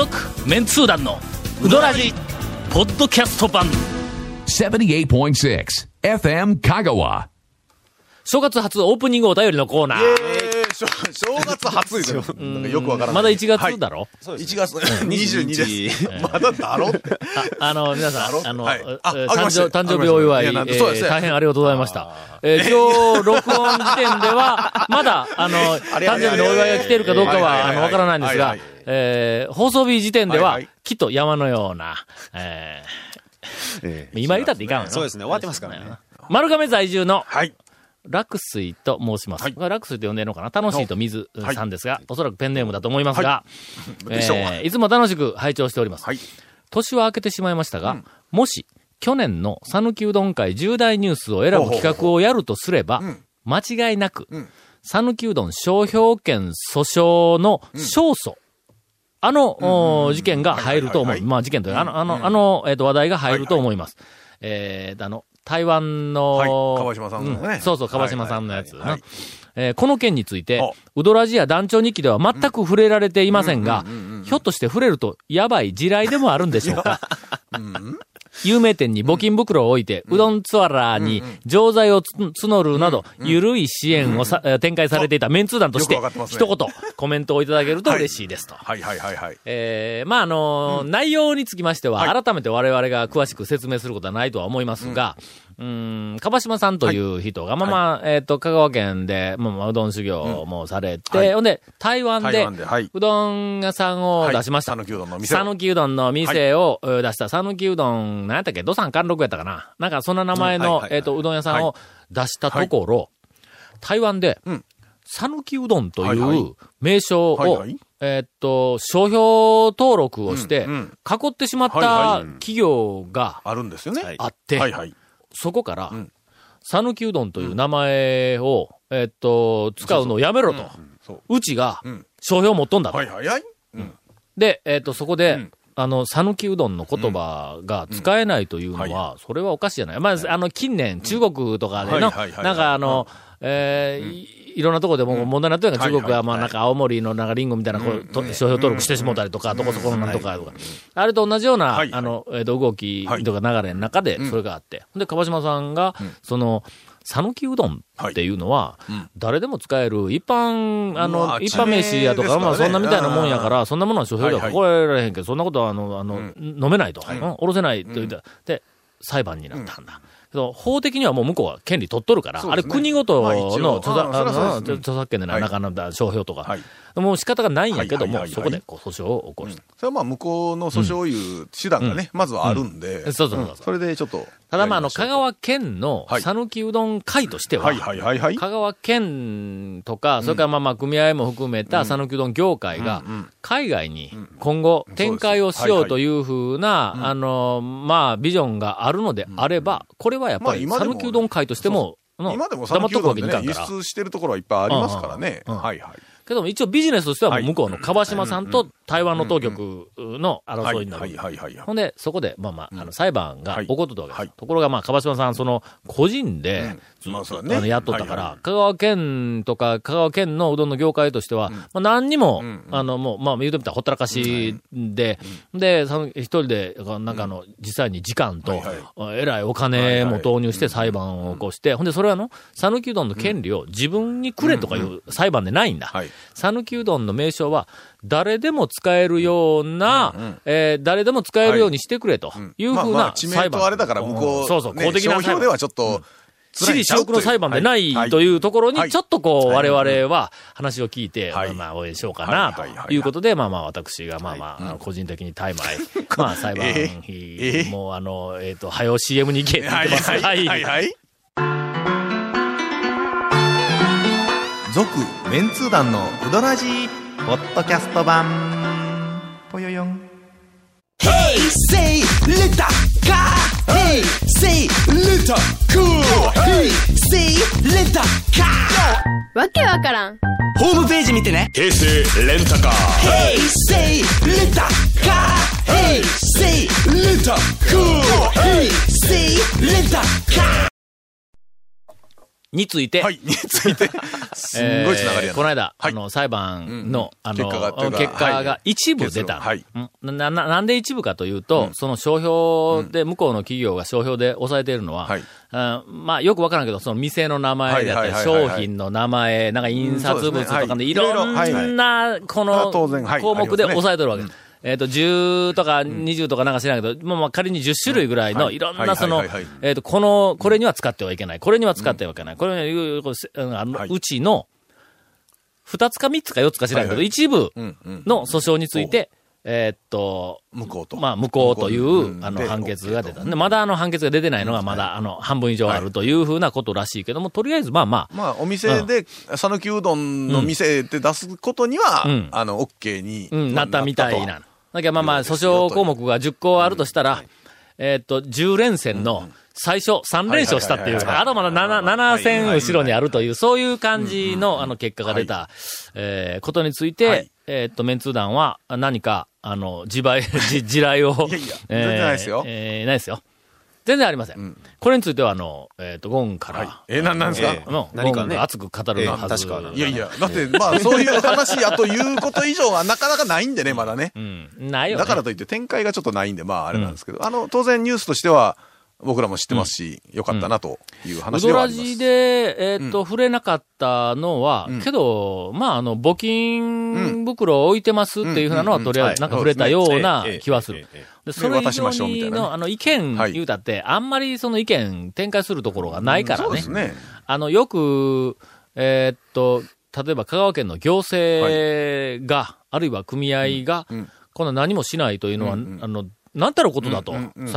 続メンツー団のウドラジポッドキャスト版。78.6 FM Kagawa. 正月初オープニングお便りのコーナー。えー、正正月初ですよ。なんかよくわからない。まだ1月だろ、1月22です。まだだろって。ああの、皆さん、あの、はい。えあー誕生、ありました誕生日お祝い、いやなんえそうですー大変ありがとうございました。えー今日、録音時点では、まだ、あの、誕生日のお祝いが来ているかどうかは、あの、わからないんですがはいはい、えー放送日時点でははいはい、きっと山のような、えー今言ったっていかんわな。そうですね。終わってますからね。丸亀在住の、はい。ラクスイと申します。はい。これラクスイと呼んでるのかな？楽しいと水はいさんですが、おそらくペンネームだと思いますが、でしょうえーいつも楽しく拝聴しております。はい。年は明けてしまいましたが、もし、去年の讃岐うどん会重大ニュースを選ぶ企画をやるとすれば、間違いなく、讃岐うどん商標権訴訟の勝訴、あの、お事件が入ると思う。まあ事件というか、あの、あの、あの、えっ、と、話題が入ると思います。えーあの、台湾の、はい。川島さんのね。うそうそう、川島さんのやつえーこの件についてあ、ウドラジや団長日記では全く触れられていませんが、ひょっとして触れると、やばい地雷でもあるんでしょうか？有名店に募金袋を置いて、うどんツアラーに錠剤をつ募るなど、ゆるい支援をさ、えー展開されていたメンツー団として一言コメントをいただけると嬉しいですと。はいはいはいはい。えーまあ、あのー内容につきましては、改めて我々が詳しく説明することはないとは思いますが、うーん、樺島さんという人が、まあまあ、えっ、と、香川県で、まあまあ、うどん修行もされて、はいほんで、台湾で台湾ではい。うどん屋さんを出しました。はい。讃岐うどんの店を讃岐うどんの店。をえー出した、讃岐うどん、何やったっけ、土産貫禄やったかな？なんか、そんな名前の、うんはいはいはい。えっ、と、うどん屋さんを出したところ、台湾でうん、讃岐うどんとはいはい。いう名称を、はいはい。えーっと、商標登録をして、うんうん。囲ってしまったはいはい。企業があるんですよね。はいあって、はいはい。そこからん、讃岐うどんという名前を、えーっと、使うのをやめろと。そう。う。ちがん、商標を持っとんだと。はいはい。はい。で、えーっと、そこで、ん。あの、讃岐うどんの言葉が使えないというのは、それはおかしいじゃない。まあ、あの、近年、中国とかでの、なんかあの、えーいいろんなところでも問題になってるか、中国は、まあなんか青森のなんかリンゴみたいな、こう、と商標登録してしもたりとか、どこそこのなんとかとか。あれと同じような、あの、えっと、動きとか流れの中で、それがあって。で、川島さんが、その、讃岐うどんっていうのは、誰でも使える一般、あまの、あ一般名詞やとか、まあそんなみたいなもんやから、そんなものは商標でははい。こえられへんけど、そんなことは、あの、あの、飲めないと。うん。下ろせないと言って、で、裁判になったんだ。けど法的にはもう向こうは権利取っとるから、あれ国ごとの著作、あ著作権でな、はい。なかなか商標とか、はいもう仕方がないんやけども、そこでこう訴訟を起こした。それはまあ向こうの訴訟いう手段がね、まずはあるんで。そうそうそうそれでちょっと。ただまあ、あの、香川県のはい讃岐うどん会としては、はいはいはいはい。香川県とか、それからまあまあ組合も含めた讃岐うどん業界が、海外に今後展開をしようというふうな、あの、まあ、ビジョンがあるのであれば、これはやっぱり讃岐うどん会としても、の今でも黙っとくわ讃岐うどんでね、輸。出してるところはいっぱいありますからね。はいはい。けども一応ビジネスとしては向こうの川島さんと台湾の当局の争いになる。はいはいはいはい。ほんで、そこで、まあまあ、あの、裁判がはい。起こったわけです。はい。ところが、まあ、川島さん、その、個人で、まあそうだねあの、やっとったから、はいはい香川県とか、香川県のうどんの業界としては、まあ、何にも、んあの、もう、まあ、言うてみたらほったらかしで、で、その、一人で、なんかあの、実際に時間と、はいえらいお金も投入して裁判を起こして、ほんで、それはあの、讃岐うどんの権利を自分にくれとかいう裁判でないんだ。はい。讃岐うどんの名称は、誰でも使えるような、えー誰でも使えるようにしてくれとい。うふうなまあまあ、地名裁判。とあれだから向こう、そうそう、ね公的な裁判。商標で。はちょっと、私利私欲の裁判でないはいというところに、はい。ちょっとこう、はい。我々は話を聞いて、はい。まあ、応援しようかな、ということで、まあまあ、私が、まあまあ、あの個人的にタイマー、まあ、裁判え費、もう、あの、えっと、はよ CM に行けって言ってます。はい。はい。はい。続メンツー団のウドラジーポッドキャスト版。ぽよよん。Say か Hey, say, cool. hey, わけわからん。ホームページ見てね。平成レンタカー。平成レンタカー。平成レンタカー。平成レンタカー。について、はい、について、すんごいつながりやな。えーこの間、はい。あの、裁判の、あの、結果が一部出た。の、はい。うん。な、な、なんで一部かというと、その商標で、向こうの企業が商標で抑えているのは、はい。あまあ、よくわからんけど、その店の名前であったり、商品の名前、なんか印刷物とかでい。ろんはい。な、この項目で抑えてるわけ。です。えっ、と、10とか20とかなんか知らんけど、まあまあ仮に10種類ぐらいのはいいろんなそのえっと、この、これには使ってはいけない。これには使ってはいけない。これには、あのはい。うちの、2つか3つか4つか知らんけど、一部うんうん。の訴訟について、えーっと、向こうと。まあ、無効という、あの、判決が出た。OK で、まだあの判決が出てないのがまだ、あの、半分以上あるというふうなことらしいけども、とりあえず、まあまあ、まあ、お店で、讃岐うどんの店で出すことには、うん。あの、OK に、うん、なったみたいな。だけどまあまあ、訴訟項目が10個あるとしたら、えーっと、10連戦の最初3連勝したっていう、あとまだ 7, 7戦後ろにあるという、そういう感じの、あの、結果が出た、えーことについて、はい。えーっと、メンツー団は何か、あの、自賠、自、地雷を。いやいやえーないですよ。えーないですよ。全然ありません。これについては、あの、えーっと、ゴンから、はい。えなんなんですか？えーの何かね。ゴンが熱く語るのはず、えー確かいやいや、だって、まあ、そういう話やということ以上はなかなかないんでね、まだね。うん、ないよ、ね。だからといって展開がちょっとないんで、まあ、あれなんですけど、あの、当然ニュースとしては、僕らも知ってますし、よかったなというウ話ではあります。ジで、えーっと、触れなかったのは、んけど、まあ、あの、募金袋を置いてますっていうふうなのは、うん。とりあえず、はいなんか触れたようなええ気はする。で、それ以上にの、あの、意見はい言うたって、あんまりその意見展開するところがないからね。そうです。ね。あの、よく、えーっと、例えば香川県の行政が、あるいは組合が、うん。この何もしないというのは、うんうん。あの、なんたることだと。うんうん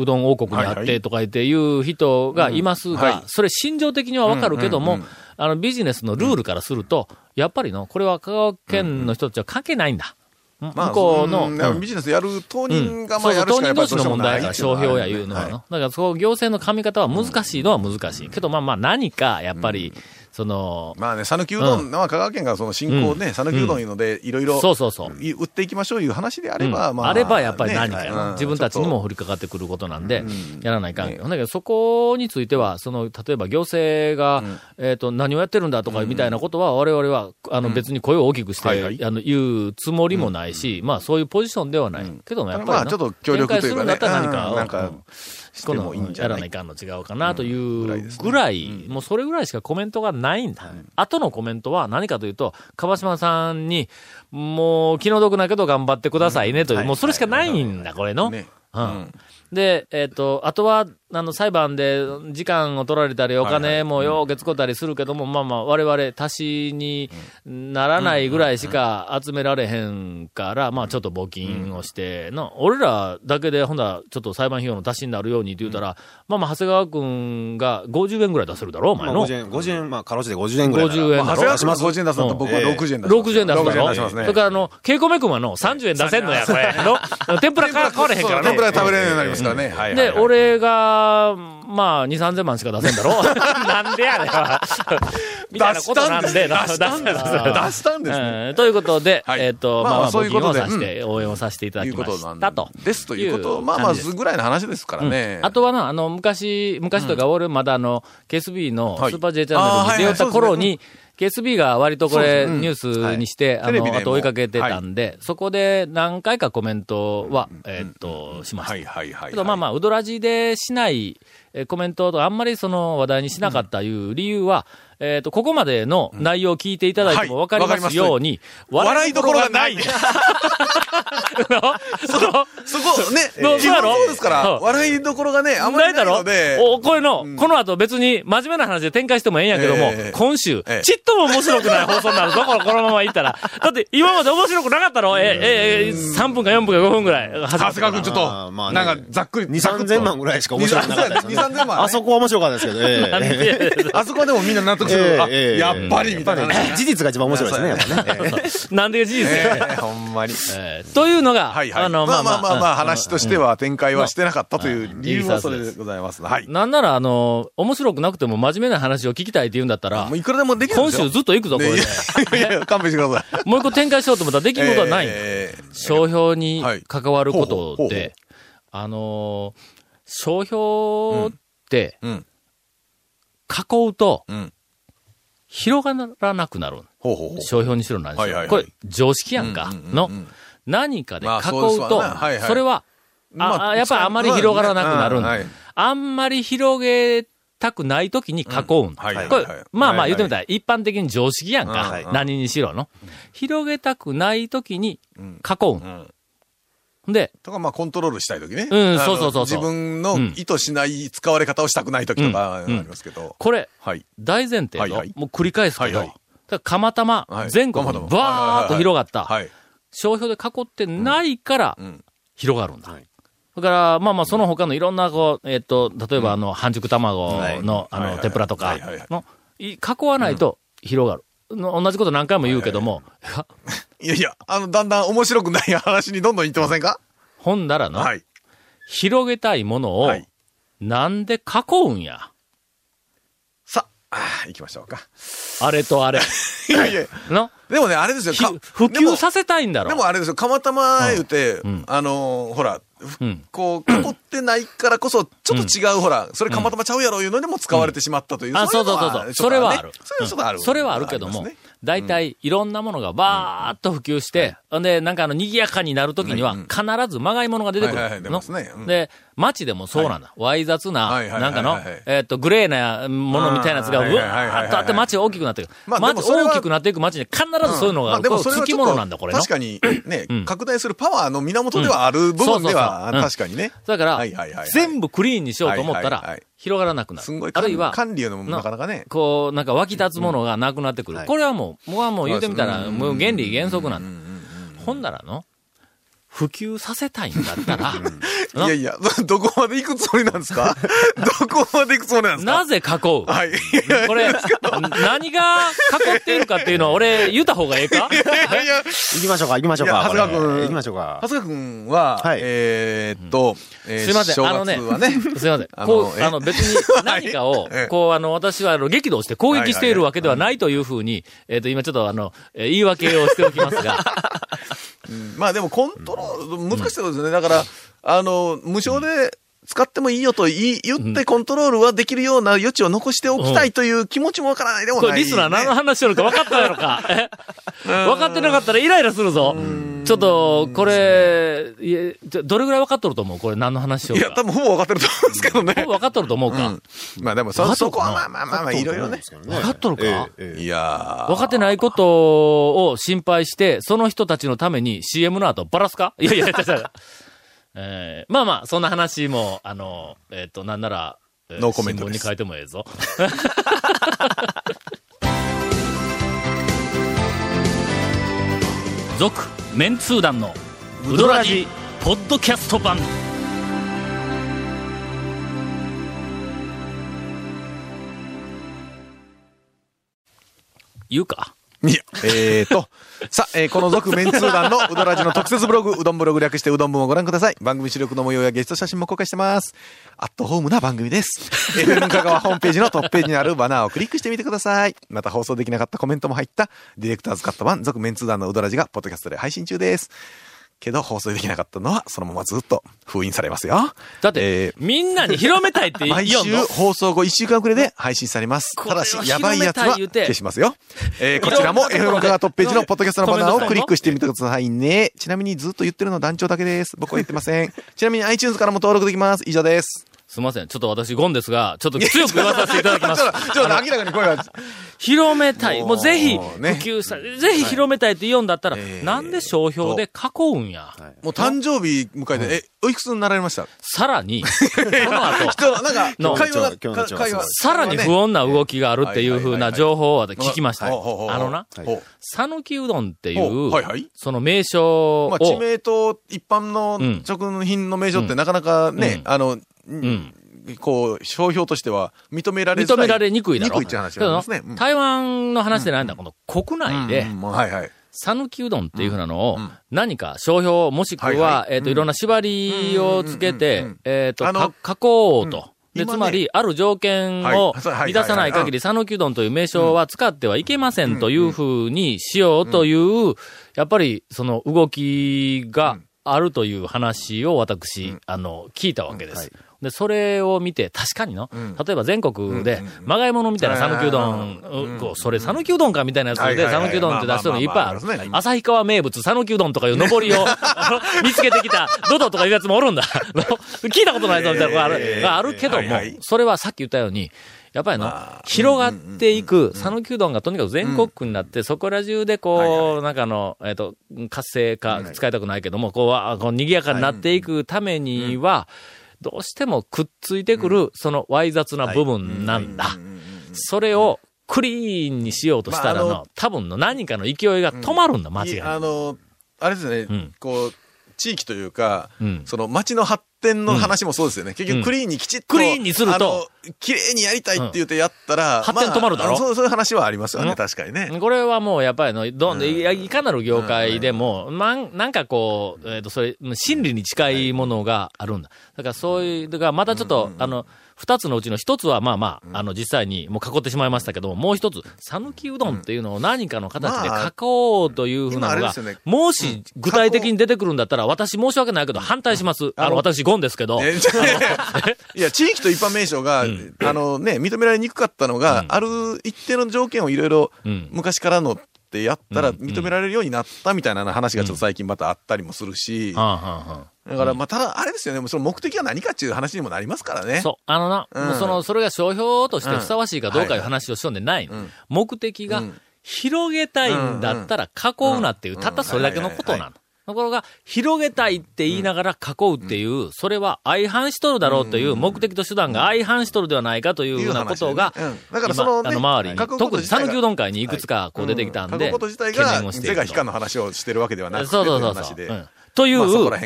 う、どん王国にあってとか言ってい。う人がいますが、それ心情的にはわかるけどもあの、ビジネスのルールからすると、やっぱりの、これは香川県の人たちは関係ないんだ。向まあ、こうの、んうん。ビジネスやる当うん。人が、まあ、やるしかやっぱり人同士の問題しようもない標やいうのはの。だから、そう、行政の噛み方は難しいのは難しい。けど、まあまあ、何か、やっぱり、その、まあね、讃岐うどん、まあ、香川県がその進行ね、讃岐うどんいうので、いろいろ、そうそうそう。い売っていきましょういう話であれば、うん。まあ。あればやっぱり何かやね。自分たちにも降りかかってくることなんで、やらないかんけど。だけど、そこについては、その、例えば行政が、えっ、と、何をやってるんだとか、みたいなことは、我々は、あの、別に声を大きくして、はいはい。あの、言うつもりもないし、まあ、そういうポジションではない。けども、やっぱりな、まあちょっと協力というかね。んだったら何かん。なんかうんしてもいいんじゃないやらないかんの違うかなというぐらいもうそれぐらいしかコメントがない。んだ。後のコメントは何かというと、川島さんに、もう気の毒なけど頑張ってくださいねという、はい。もうそれしかないんだ、これの。ね。うん。で、えっ、と、あとは、あの、裁判で時間を取られたり、お金もようけつこたりするけども、まあまあ、我々足しにならないぐらいしか集められへんから、まあちょっと募金をして、の、俺らだけで、ほんだらちょっと裁判費用の足しになるようにって言うたら、まあまあ、長谷川くんが50円ぐらい出せるだろ、お前まあ、の。50円、50円、まあ、かろうじて50円ぐらいなら。50円長谷川君が50円出すのと僕はうん60円出す。60円出すだ60ろ円出しますね。それからあの、ケイコメ君はの、30円出せんのや、これ。の天ぷらか買われへんからね。天ぷら食べれるようになりますからね。で、はい、俺が、まあ、2、3000万しか出せんだろ。なんでやねん。みたいなことなんで、出したんです出したんですね。うん。ということで、はい。えっと、まあまあまあ、募金そういうことでをさせて、応援をさせていただきましたと。です。ということ。まあまあ、ぐらいの話ですからね。あとはな、あの、昔、昔とか俺まだあの、KSB のはい。スーパー J チャンネルに出よった頃に、KSB が割とこれ、ニュースにして、あの、あと追いかけてたんで、そこで何回かコメントは、えっと、しました。は。いはいはい。けどまあまあ、ウドラジでしない、えーコメントとあんまりその話題にしなかったいう理由は、えっ、と、ここまでの内容を聞いていただいてもはい。わかりますように、笑いどころがない。その、そこね、の基本そうやろ？そうですから、う。ん笑いどころがね、あんまりないないだろ？ので、お、これの、この後別に真面目な話で展開してもええんやけども、ええ。今週、ええちっとも面白くない放送になるぞ、この このままいったら。だって今まで面白くなかったろええ、ええ、ええ、3分か4分か5分ぐらい。長谷川君ちょっと、まあね。なんかざっくり。2、3000万ぐらいしか面白くなかったです2、3000万ね。あそこは面白かったですけど、えあそこはでもみんな納得する。やっぱり、みたいなやっぱり事実が一番面白いですね、やっぱね。なんで事実や、ええほんまに。えーというのが、はいはい。あの、まあまあまあまあ、うん話としては展開はしてなかったという理由はそれでございます。はい。なんなら、あの、面白くなくても真面目な話を聞きたいって言うんだったらもう、いくらでもできるん今。週ずっと行くぞ、これで。ねいやいや、勘弁してください。もう一個展開しようと思ったらできることはない。えー商標にはい関わることほうほうほうって、あのー商標って、うん。囲うとうん、広がらなくなる。商標にしろ何しろ。はいはいはい。これ、常識やんか。の、何かで囲うと、それは、まあやっぱりあまり広がらなくなるんあんまり広げたくないときに囲うん。これはいまあまあ言ってみたら、一般的に常識やんか。はい何にしろの。広げたくないときに囲うん。うんで、とか、まあ、コントロールしたいときね。うんそうそうそうそう。自分のうん。意図しない使われ方をしたくないときとか、あうん。りますけど。これ、はい。大前提の、はいはい。もう繰り返すけど、はいはい。だから釜玉、はい全国にバーッと広がった、はい。商標で囲ってないからうん。広がるんだ。だから、まあまあ、その他のいろんな、こう、えっ、と、例えば、あの、半熟卵の、はい。あの、天ぷらとかはいはいはい。の、い囲わないと広がる。の同じこと何回も言うけども、いやいや、あの、だんだん面白くない話にどんどん言ってませんか？ほんだらの、はい。広げたいものをはい、なんで囲うんや？さあ、あー行きましょうか。あれとあれ。いやいや、の？でもね、あれですよ。普及させたいんだろ。でもでもあれですよ、釜玉言うて、んあのーほら、うん。こう、囲ってないからこそ、ちょっと違う、ほら、それ釜玉ちゃうやろいうのでも使われてしまったという。あ、そうそうそうそう。それはある。それはある。それはあるけどもね、大体いろんなものがバーッと普及して、ほんで、なんかあの、賑やかになるときには、必ずまがいものが出てくはいはいはい。ね。うん。の。で、街でもそうなんだ。わい雑な、なんかのえっと、グレーなものみたいなやつが、うわーっとあって街大きくなっていく。まあ大きくなっていく街に必ずそういうのが。これつきものなんだ、これの。確かに、ねうん、拡大するパワーの源ではある部分では、確かにね。だから全部クリーンにしようと思ったら広がらなくなるすんごい。あるいは、管理のもなかなかね。こう、なんか湧き立つものがなくなってくる。はいこれはもう、僕はもう言うてみたら、もう原理原則なんだ。ほんならの、普及させたいんだったら、いやいや、どこまで行くつもりなんですか？どこまで行くつもりなんですか？なぜ囲う？はい。これ、何が囲っているかっていうのは俺言った方がええか？いや行きましょうか、行きましょうか。長谷川君行きましょうか。長谷川君は、はい。えーっと、えーすいません正あのね。すいません。あの こう、え？あの別に何かをええ、こう、あの、私はあの激怒して攻撃しているわけではないというふうに、えっと、今ちょっとあの、えー言い訳をしておきますが、まあでもコントロール、難しいところですね。だから、あの、無償で使ってもいいよと言い言ってコントロールはできるような余地を残しておきたいという気持ちもわからないでもない、これリスナー何の話してるのか分かったやろか。え分かってなかったらイライラするぞ。ちょっと、これ、どれぐらい分かっとると思う？これ何の話しよいうや、か。多分ほぼ分かってると思うんですけどね。ほぼ分かっとると思うか。うんまあでもそ、そこはまあまあまあまあ、いろいろね。分かっとるか、ええええいやー分かってないことを心配して、その人たちのために CM の後ばらすか？いやいや、違 えーまあまあ、そんな話も、あの、えっ、と、なんなら、えーノーコメントに書いてもええぞ。続、メンツー団の、ウドラジ、ポッドキャスト版。言うか？いや、えーと、さあ、えーこの続メンツー団のうどらじの特設ブログ、うどんブログ略してうどん部をご覧ください。番組主力の模様やゲスト写真も公開してます。アットホームな番組です。FM 香川ホームページのトップページにあるバナーをクリックしてみてください。また放送できなかったコメントも入った、ディレクターズカット版、続メンツー団のうどらじが、ポッドキャストで配信中です。けど、放送できなかったのは、そのままずっと封印されますよ。だって、えーみんなに広めたいって言毎週いよんの放送後1週間くらいで配信されます。ただし、やばいやつは消しますよ。えー こちらもいろんなところ FM で香川トップページのポッドキャストのバナーをクリックしてみてくださいね。ちなみにずっと言ってるのは団長だけです。僕は言ってません。ちなみに iTunes からも登録できます。以上です。すいません。ちょっと私、ゴンですが、ちょっと強く言わさせていただきます。ちょ。っと、ちょっと明らかに声が。広めたい。もうぜひ、普及さ、ぜひ広めたいって言うんだったら、えーなんで商標で囲うんや。もう誕生日迎えて、え、おいくつになられました？さらに、その後、人の、なんか、の会話会話。さらに不穏な動きがあるっていう風な情報を聞きましたあのな、ほう。さぬきうどんっていほう。うはいはい、その名称をまあ、、地名と一般のうん。食品の名称ってなかなかね、うん。あの、うん。こう、商標としては認められ認められにくいだろ。にくいって話がありますね。台湾の話でないんだ、この国内で、うん。はいはい。さぬきうどんっていうふうなのをうん、何か商標、もしくはえっと、いろんな縛りをつけてえっと、あのか囲おうと。うん。で、つまり、ある条件はいを満たさない限り、さぬきうどんという名称は使ってはいけませんというふうにしようという、やっぱり、その動きがあるという話を私、あの、聞いたわけです。で、それを見て、確かにの、例えば全国で、まがいものみたいな讃岐うどん、こうそれ讃岐うどんかみたいなやつで、はいはいはい。讃岐うどんって出してるのいっぱいある。旭川名物讃岐うどんとかいう上りを 見つけてきた、ドドとかいうやつもおるんだ。聞いたことないぞみたいなのがある、が あるけどもはいはい、それはさっき言ったように、やっぱりの、広がっていく、讃岐うどんがとにかく全国区になって、そこら中でこう、なんかあの、えっと、活性化、使いたくないけども、こう、あこう賑やかになっていくためには、どうしてもくっついてくる、そのわい雑な部分なんだ。それを、クリーンにしようとしたらのまああの、多分の何かの勢いが止まるんだ、間違い。あの、あれですね、うんこう、地域というか、うんその街の発展の話もそうですよね。結うん。局クリーンにきちっと、クリーンにすると。綺麗にやりたいって言ってやったら、発展止まるだろ？あそうそういう話はありますよね、うん。確かにね。これはもうやっぱりの、どんで、いやいかなる業界でも、なん、なんかこう、えっ、と、それ、心理に近いものがあるんだ。だからそういう、だからまたちょっと、あの、二つのうちの一つはまあまあ、あの、実際にもう囲ってしまいましたけども、もう一つ、讃岐うどんっていうのを何かの形でまあ囲おうというふうなのがもし具体的に出てくるんだったら、私申し訳ないけど反対します。あの、私ゴンですけど。いや、地域と一般名称が、あのね、認められにくかったのが、ある一定の条件をいろいろうん。昔からのってやったらうん認められるようになったみたいな話がちょっと最近またあったりもするし、だからまあただあれですよね、その目的は何かっていう話にもなりますからね。そう。あのな、うん。その、それが商標としてふさわしいかどうかいう話をしようんでない。の。うん目的がうん、広げたいんだったら囲うなっていう、うんたったそれだけのことなはの。ところが、広げたいって言いながら囲うっていう、それは相反しとるだろうという目的と手段が相反しとるではないかというふうなことがだからそのあの、周りに、特に讃岐うどん会にいくつかこう出てきたんで、こと自体懸が、念をしていると是が非かの話をしてるわけではなくて、そうそうそうそう。という話で。うんという、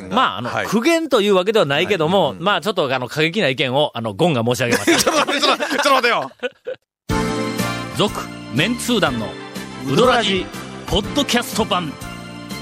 まああ、あの、はい苦言というわけではないけども、まあ、ちょっと、あの、過激な意見を、あの、ゴンが申し上げます。ちょっと待って、ちょっとちょっと待ってよ。続、メンツー団の、ウドラジ、ポッドキャスト版。